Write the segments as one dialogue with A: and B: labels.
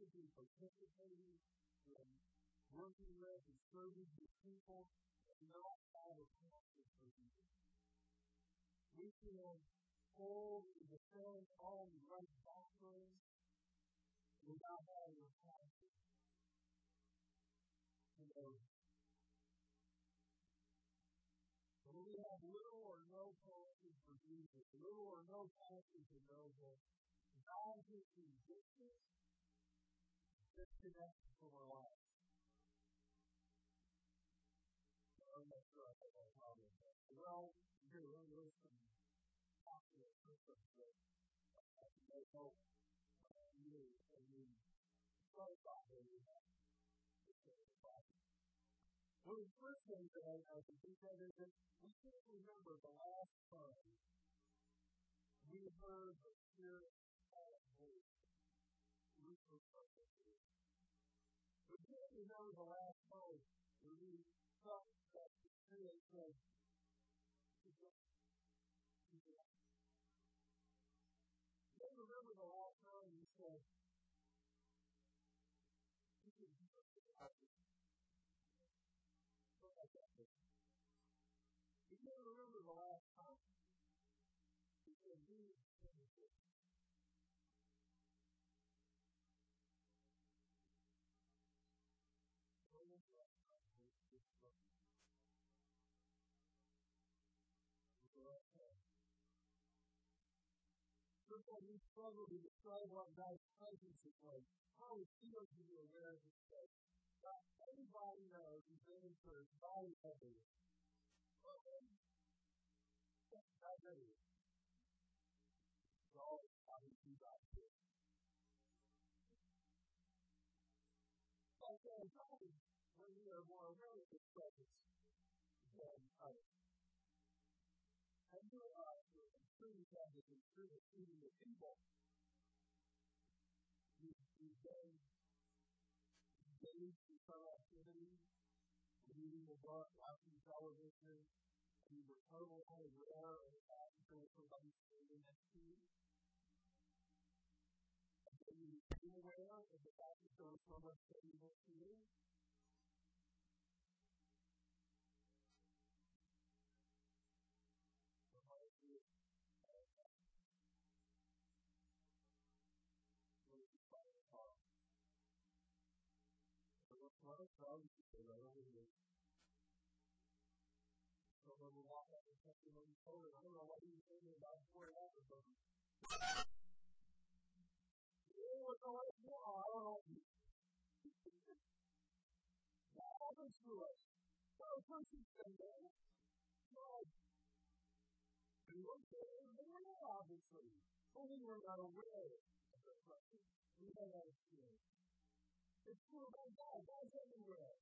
A: to be participating in working with and serving these people and not have a passion for people. We can hold and defend all the right doctrines without having a passion. You know, when we have little or no passion for Jesus, little or no passion know Him, God is resistance, disconnect from our lives. I'm not sure I have a problem that. Well, here, let me listen. Popular systems that they help you and you start by One of the first things that I, I can think of is that we can't remember the last time we heard the Spirit. We can't remember the last time when we felt that the Spirit said, you remember the last time you said, can't remember the last Sometimes we struggle to describe what God's presence is like. How it feels to be aware of His presence. Everybody knows He's in church, body everywhere. already. So, obviously, God did. Okay, when we are more aware of His presence than others. Uh, and you are truly God having and truly feeding the people. You, you gain, you gain some activity, reading a book, watching television, you were totally unaware of the fact that there was somebody standing next to you. And then you became aware of the fact that there was someone standing next to you. Well, so when we walk up I don't know what that right? No, I don't know. What happens to? Well, a person can go. No. And look at it, obviously. Only we're aware of the question. We don't understand. It's true about God. God's everywhere.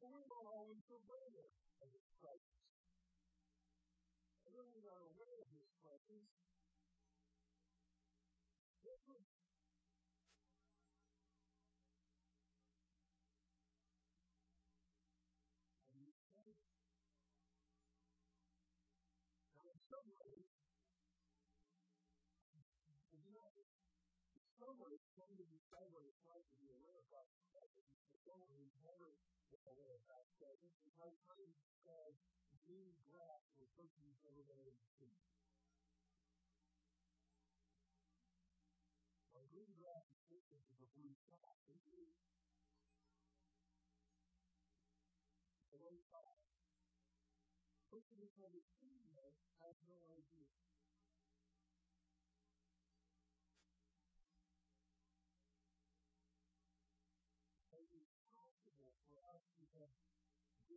A: But we're not always aware of His presence. And when we are aware of His presence, this Now, some ways, you it's like to be aware of of God's presence, and how times says, green grass something you've never been able. Now, green grass is a blue sky. The blue sky. Person who's never seen has no idea.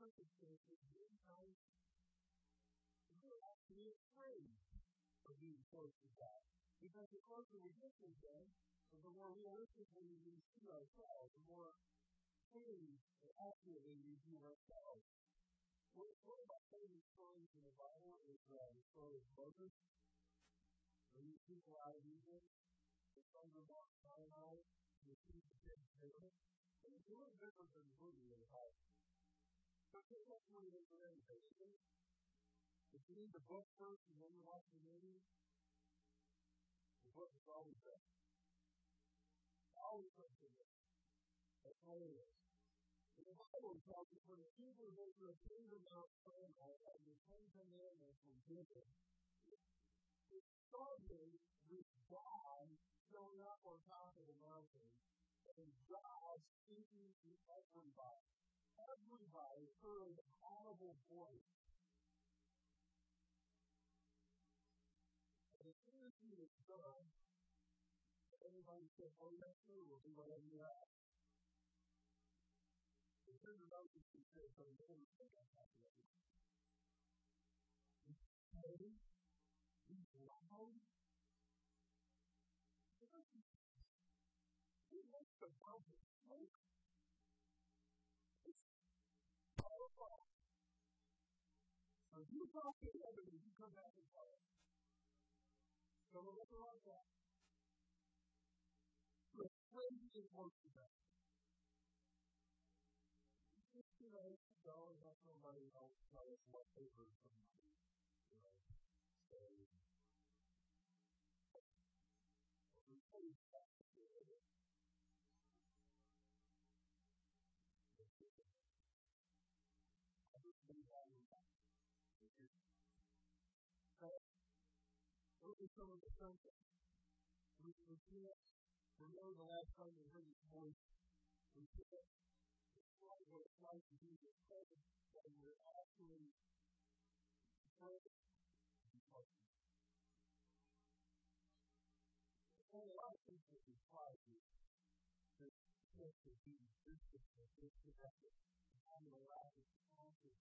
A: circumstances, many times we're actually afraid of being close to God. Because the closer we get to Him, the more realistically we see ourselves, the more clearly and accurately we view ourselves. One of my favorite stories in the Bible is uh, story of Moses. When these people out of Egypt, the sons of Mount Sinai, received the Ten Commandments. And it's a little different than the movie in the Bible. But this is it is for them. If you read the book first and then you watch the movie, the book is always better. Always there. That's all it is. And the Bible tells us when the people of Israel came to Mount Sinai and the Ten Commandments were given, it started with God showing up on top of the mountain and God speaking to everybody. Everybody heard an audible voice as soon as he was done, everybody said, Oh, yes, sir, we'll do whatever you ask. The thing about this is that the Lord said, I'm happy with you. He's steady, he's loud. He likes to bump his smoke. It's powerful. So you talk to and you come back and tell us. So we'll look like that. The crazy is of that. Just, you know, go and have somebody else tell us what they heard from you. You know, say, we pay Those are some of the we, can't remember the last time we heard his voice. We can't describe what it's like to be the presence when we're actually present in. And a lot of that we try to to tend to be distant and disconnected. And the lack of passion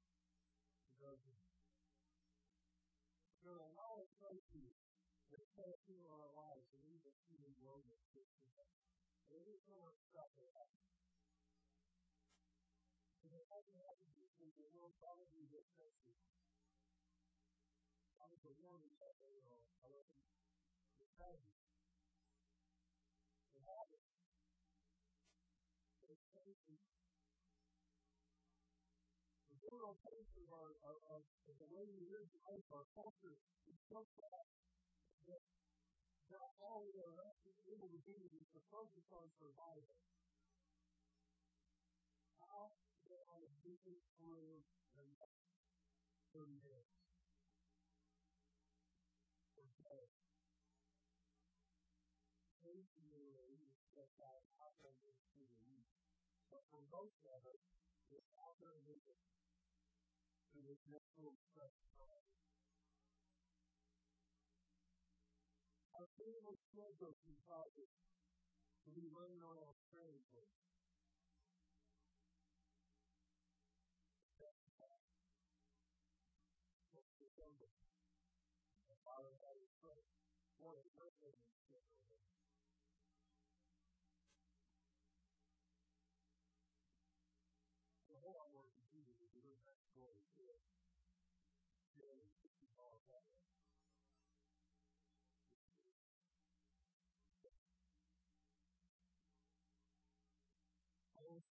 A: because there are a lot of places that pass through our lives and we will see them loneliness. And it is much stuff that happens. And it hasn't happened you, the world probably get tested. I was a woman that they are, I wasn't the same. It happened. It's crazy. The world places are, are, are, the way we live life, our culture, is so fast that not all we are able to do is to focus on survival. How I do it through the next 30 days? Or day? Occasionally, we step out, how I through the week? But for most of us, it's how do it through this next little stretch of time? Our family can cause us to be running on our is scheduled. The whole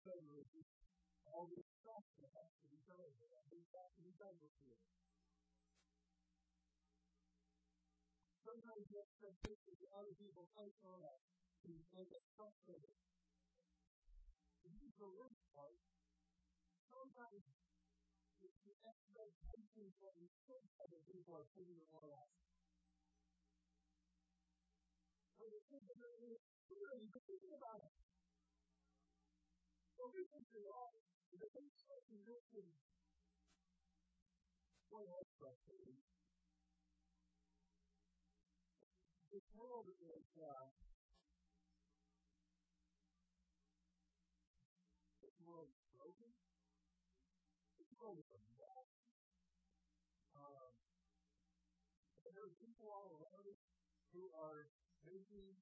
A: All it's just all this stuff that has to be done. That has to be you. Sometimes the expectations that other people place on us can make us frustrated. This is the worst part. Sometimes the, the expectations that we think other people are putting on us. And we think that we're really thinking about it. Boy, that's frustrating. This world is, uh, this world is broken. This world is a mess. Um, there are people all around us who are making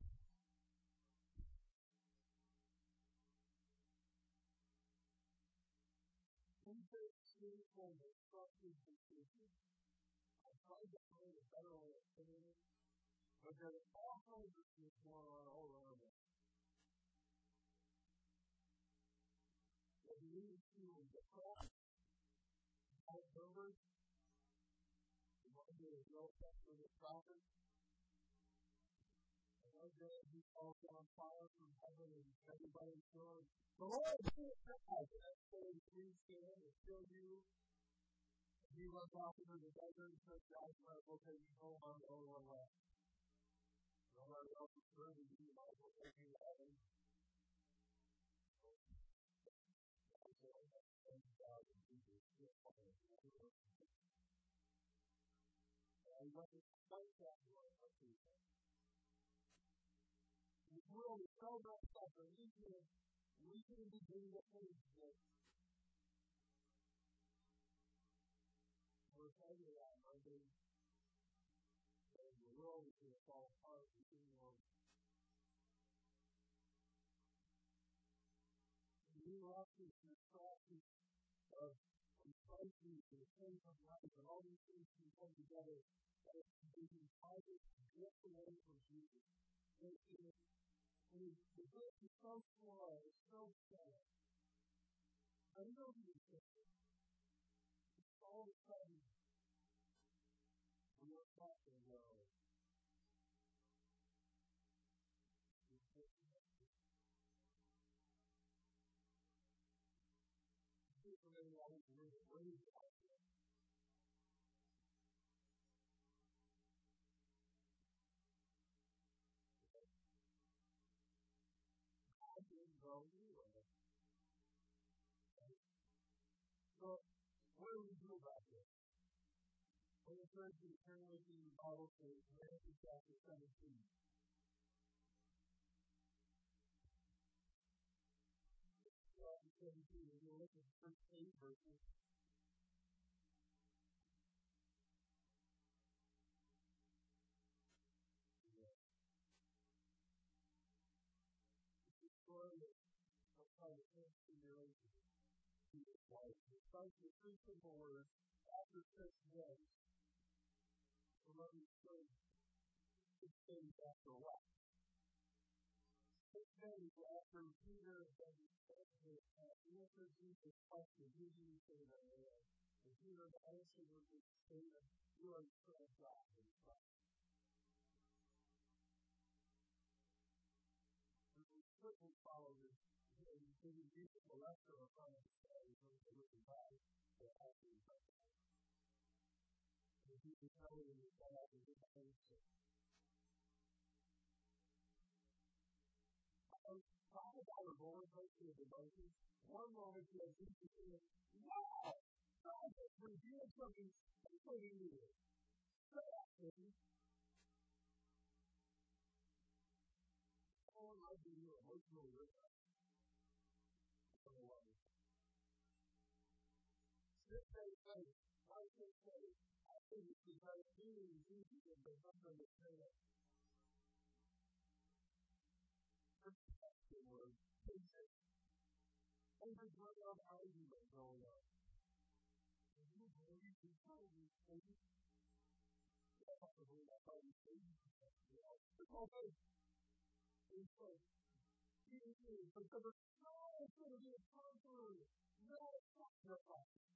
A: sinful, destructive decisions. I tried to find a better way of saying it, but there's all kinds of things going on all around us. It leads to depression, bad numbers, wonder if no effect on the prophet. And day he falls on fire from heaven and everybody's going, The Lord is God. That's when he stand and kill you. And he runs off into the desert and says, God, will take you home. I'm the only one left. Nobody else is serving you. Might as well take me to heaven. And when it's like that, the world is so up, and we can, we can begin to think that we're that, our days, and the world is going to fall apart, uh, and we will we lost this distraction of crises the things of life and all these things can come together. Can cause us drift away from Jesus. And the drift is so slow, it's so sad. I know he is different. All of a sudden, we are talking well. Well, the first turn with you in the Bible to Matthew chapter 17. Chapter 17, we're going to look at the first eight verses. How the three simple words after six days. Remember, six days after what? Six days after Peter had answered Jesus' question, do you say that And Peter answered with this statement, you are the God. And we quickly follow this and we can use the lesser of of the story from the written by the actually And he was that I was in the answer. Talk about a roller coaster of emotions. One moment have Jesus saying, Wow! God has something special to you. So often, all of you emotional rhythm. This day, faith, I say faith. I think it's because and Jesus have been the prayer. Perspective word, basic. Every one of argument going on. You believe you told me faith. Possibly that's how you say It's all faith. It's faith. He is, because no, it's going to be a conqueror. No sacrifice. And Jesus said,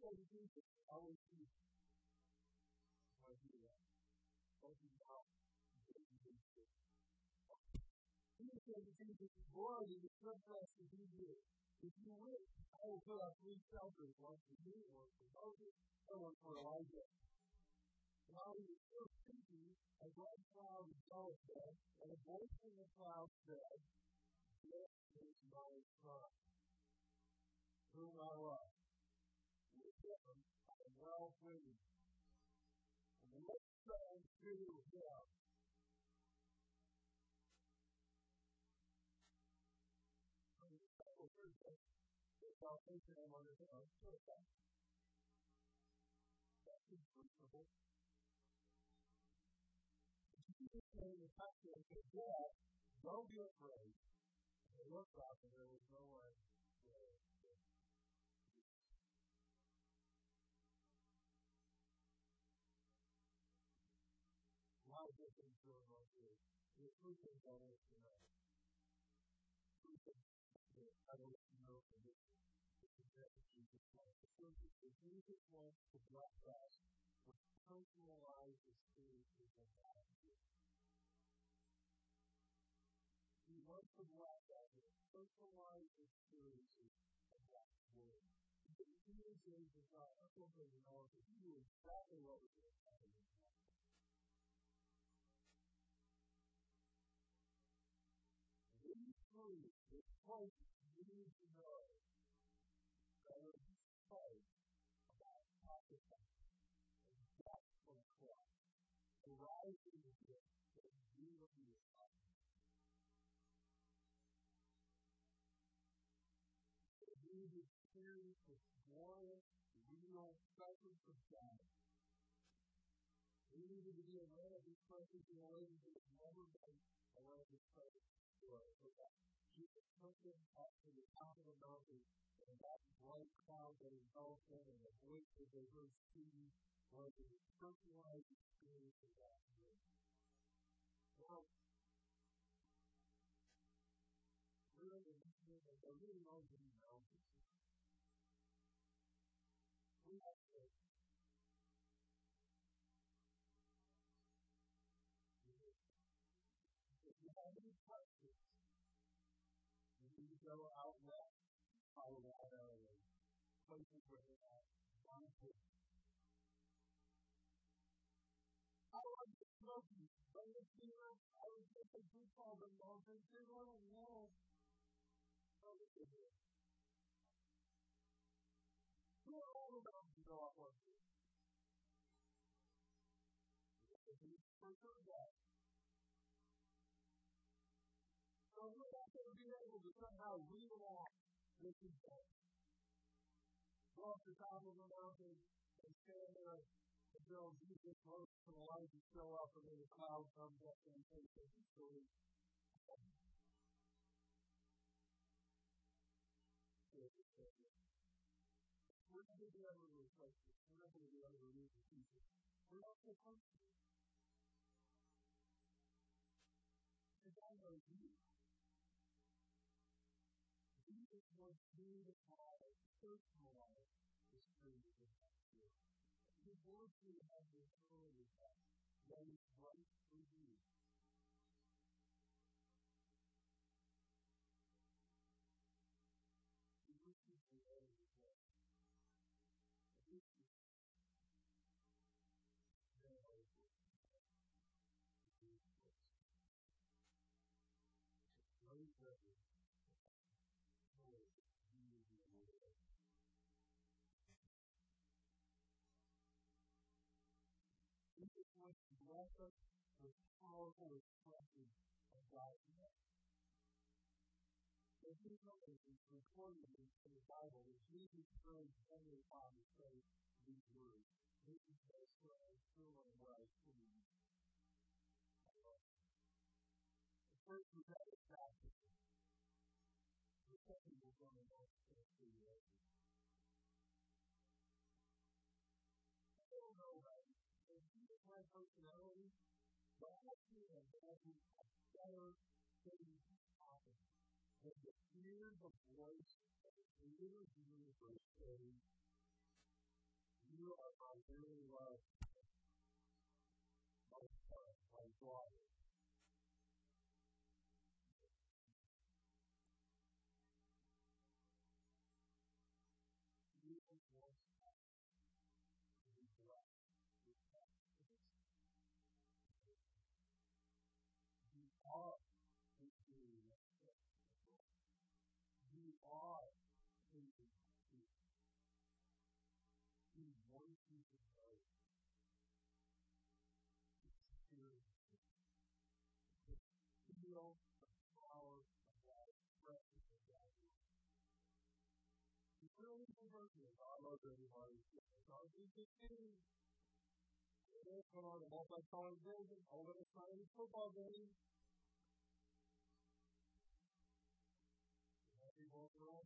A: These said Jesus, our Jesus. I hear that. Open mouth. Jesus said to Jesus, Lord, it is good for us to be here. If you wish, I will put up three shelters, one for you, one for Moses, and one for Elijah. While he was still speaking, a bright cloud enveloped them, and a voice from the cloud said, This is my son, whom I love. Him I am well pleased. And the Lord said to him, salvation on his own. That's impossible. Jesus came and touched him and said, Dad, don't be afraid. And they looked up and there was no one There's three things I want to know. I want to know from this Jesus Christ. The is that Jesus wants to bless us with personalized experiences of God. He wants to bless us with personalized experiences of God's Word. He is to God, I don't know if he knew exactly what was going to happen in this point, you need to know that are spoke about sacrifice and death on the cross, the rising of the and unity of God. We need to experience this glorious, real presence of God. We need to be aware of His presence in a way that we've never been aware of His presence before. So that Jesus took them up to the top of the mountain and that bright cloud that enveloped them and the voice that they heard speaking was a personalized experience of that word. Now, we're in the region really are mountains. We have go out west, Colorado, or places where they have mountains. I like the Smokies. But if you I was just a group called the mountains. They're little walls. Oh, look at this. Who are all the mountains go up on this? For sure that. To somehow relax this event. Go up the top of the mountain and stand there until Jesus Moses and Elijah show up and then the cloud comes up and takes us the story. We're not going to be able to replace this. We're not going to be able to remove the pieces. We're not so comfortable. Because I know you. Jesus wants you to have a personalized experience with that spirit. He wants you to have the ability that that is right for you. Wants to bless us with powerful expressions of you know it is recorded in the Bible that Jesus prayed Heavenly Father say these words. This is best for us, still and right for me. The first was that of baptism. The second was on the North Sea. I don't my personality, but actually better, a better thing happen. When you hear the voice of the creator of the universe saying, You are my very love, know experience it. Feel the power of that expression of God. Me. I love everybody. God is the king. Come on, the multi-colored building, over the of the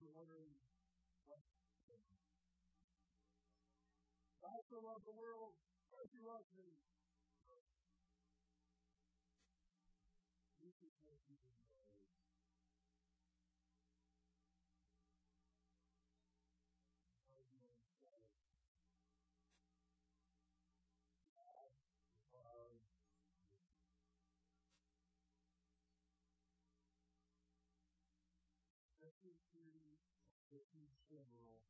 A: the God so loved the world, God you love me. In general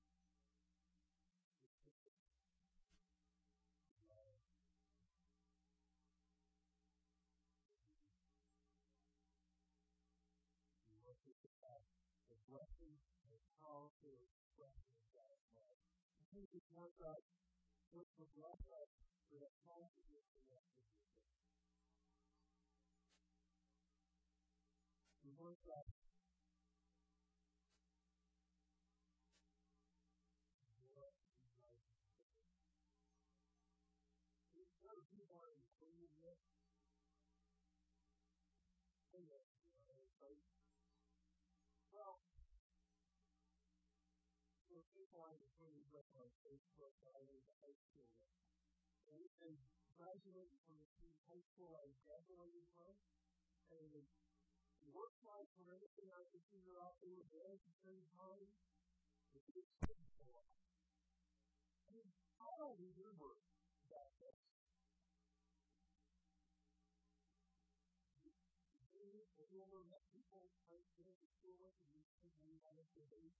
A: blessing and powerful expression of God's love. Jesus wants us to bless us with a positive connection with Him. He wants us people are included with on Facebook I to high school with. And, and graduating from the high school I graduated from, and work life from everything I could figure out they were there at the same time, it was so I mean, I don't remember that much ever met people I went to school with and think they wanted to date?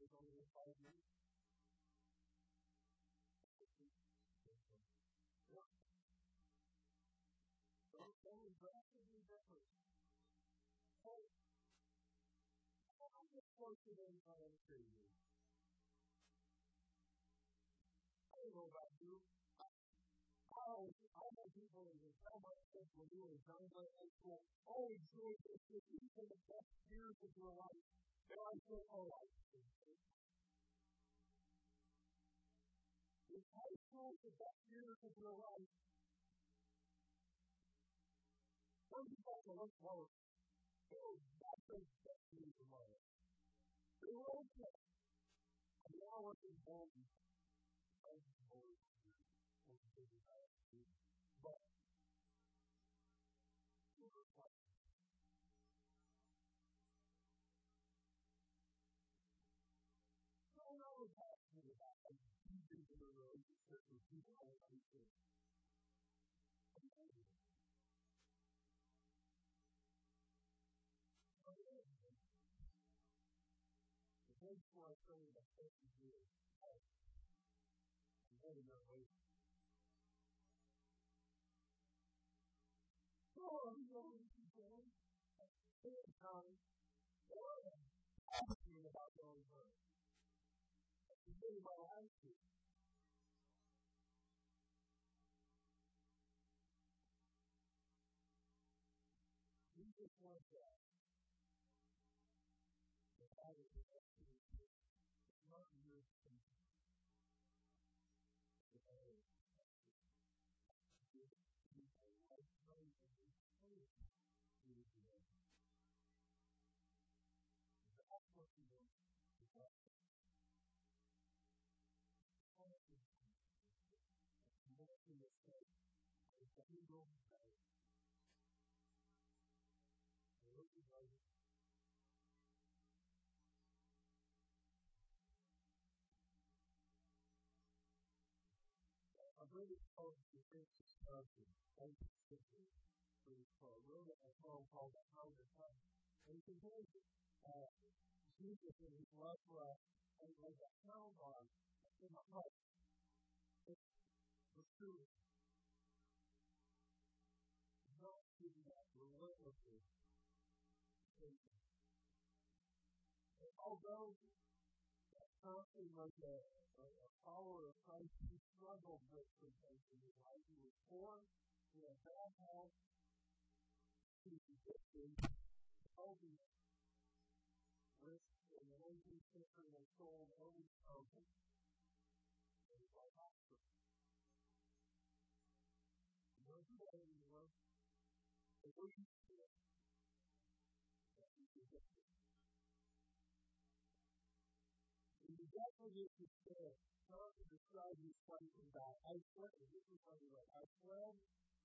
A: You it's only been five years? Those things drastically different. So, just close to them by a crazy. I don't know about much stuff when you young, but high school, oh, enjoy this, this, these the best years of your life. And I said, oh, I see. If high school is the best years of your life, some people have to look forward. Oh, that's the best years of my life. They were okay. And now I was born. I was born. But with people I understand. The place where I the first is here. I'm to go away. Oh, I'm going to go. This time, oh, I'm about going home. It's really my life Jesus wants that. The Father is not your thinking. The Father is you a lifetime of eternity through today. That's what he wants to do. Promise this day. It's a new day. And look at I'm really close to this discussion. Thank you, Sister. A of phone called the How to Come. And can hear uh, Jesus in his love for us and like a pound on in the heart. It's the although something like a, a, a follower of Christ, he struggled with things in his life. He was poor, he had bad health, he was addicted, healthy risk in the relationship and his soul always open. And he's like. You know, today, you know, the way you feel, that he's addicted. And you definitely get to say, how to describe his fight in God. I fled, this is what he I fled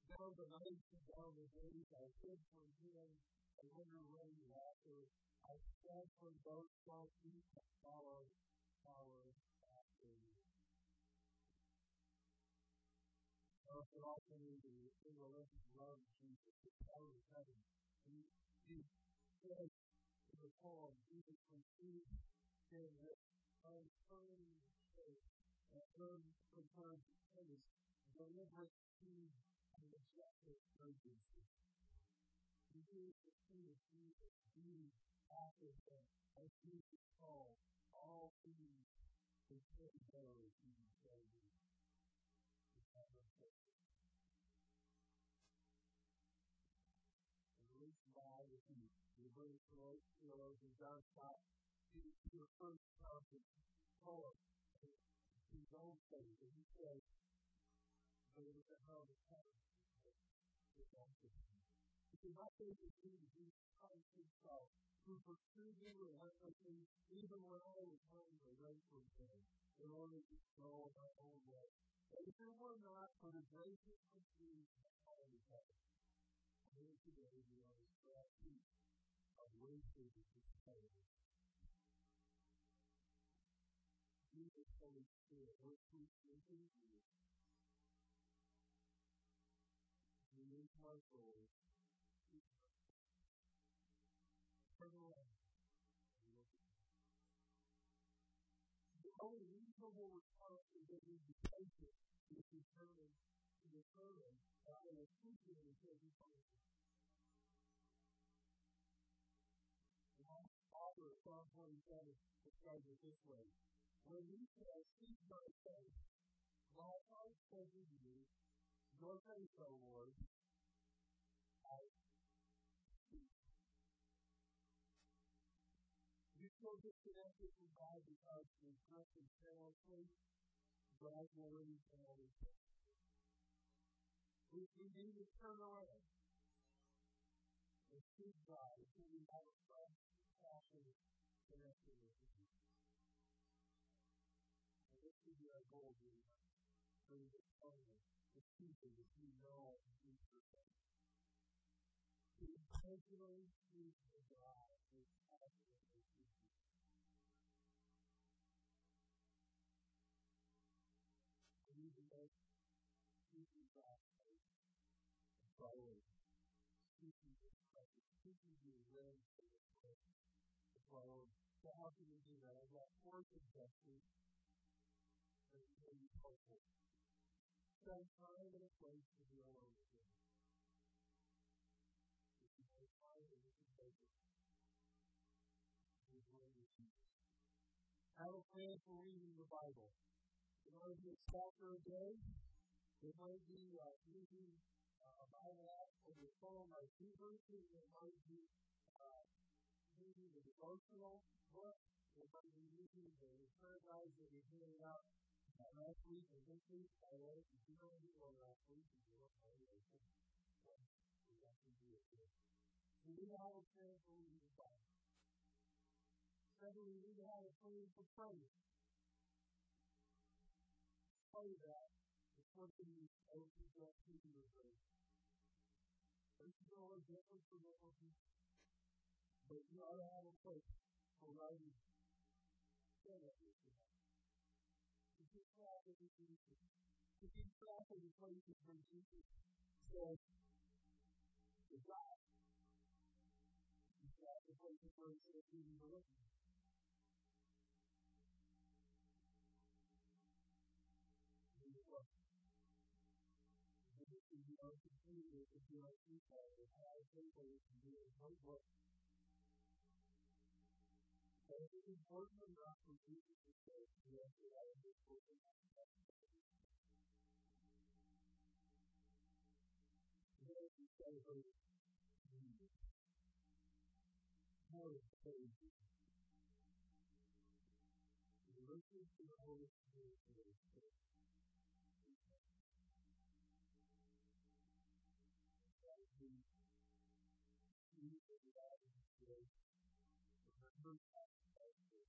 A: down the nights and down the days, I hid from him, wonder when you after, I fled from both strong feet that follow, follow after you. Oh, but also in the in the love Jesus, the power of heaven. He, he said in the poem, Jesus conceived in this unfurling faith, and earned from time to speed and majestic urgency. He is the King of Jesus, beauty after death, as Jesus called all things to him those who say by the the great theologian John Stott, he, he refers to the poem in his own faith, and he says, there was a hell of heaven because my faith is in Jesus Christ himself, who pursued me relentlessly, even when I was hungry, right from him, in order to go my own way. And if it were not for the gracious pursuit of the heaven, here today we are strategy of wasted despair. Jesus, Holy Spirit, work through into you. My soul. Turn around. The only reasonable response is that we be patient and determined to determine that I will keep you until he finds you. One author of Psalm 27 describes it this way. When you shall seek my face, my heart says to you, your face, O Lord, I You feel disconnected from God because you're drifting carelessly, God will raise the Holy Spirit. We, we need to turn around and seek God. Until we have a fresh, passionate connection with Him. During this moment, the people that we know and we present. To intentionally seek God is need to make seeking God a priority. Presence. Will for the priority. So how can we do that? I've got four suggestions helpful. Spend time in a place to be alone with Him. If you have time and you can take it, willing to Jesus. Have a plan for reading the Bible. It might be a chapter a day. It might be uh, reading uh, a Bible app on your phone like verses. It might be uh, reading a devotional book. It might be reading the prayer guides that we handed out uh, last week and this week. By the way, if you don't do one last you don't know, we got to do it. So we have a plan for reading the Bible. Secondly, we need to have a plan for praying. Pray that one thing we always got to do is like, this is always different from what we but you ought to have a place for writing sentences. To keep track of the Jesus. To track of the places where Jesus said, to God. To of the places where he said, to the living. you are completely if you are people and how people can do it Es importante la de the Holy Spirit. Thank you. record of faith and.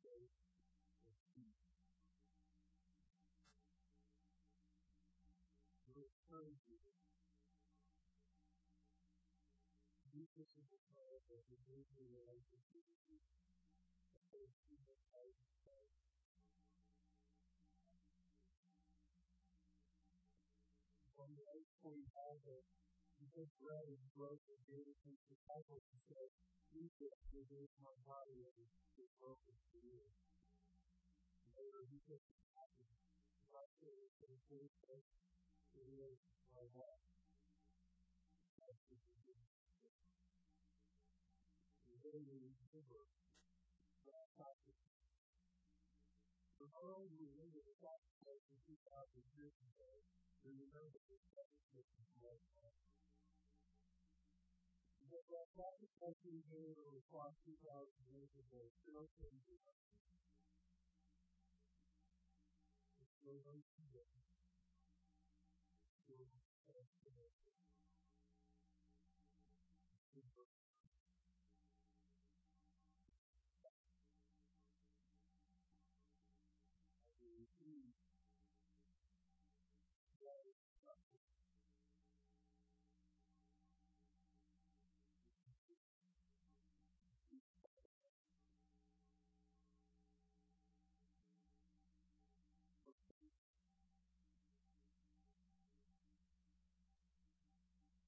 A: Thank you. return to you. Jesus is you. The cup and blessed it and said, Take this, it is my blood. That's what he we remember that remember the of 2,000 years ago, we remember the sacrifice of blood. But that sacrifice we made the past 2,000 years ago still changes us. It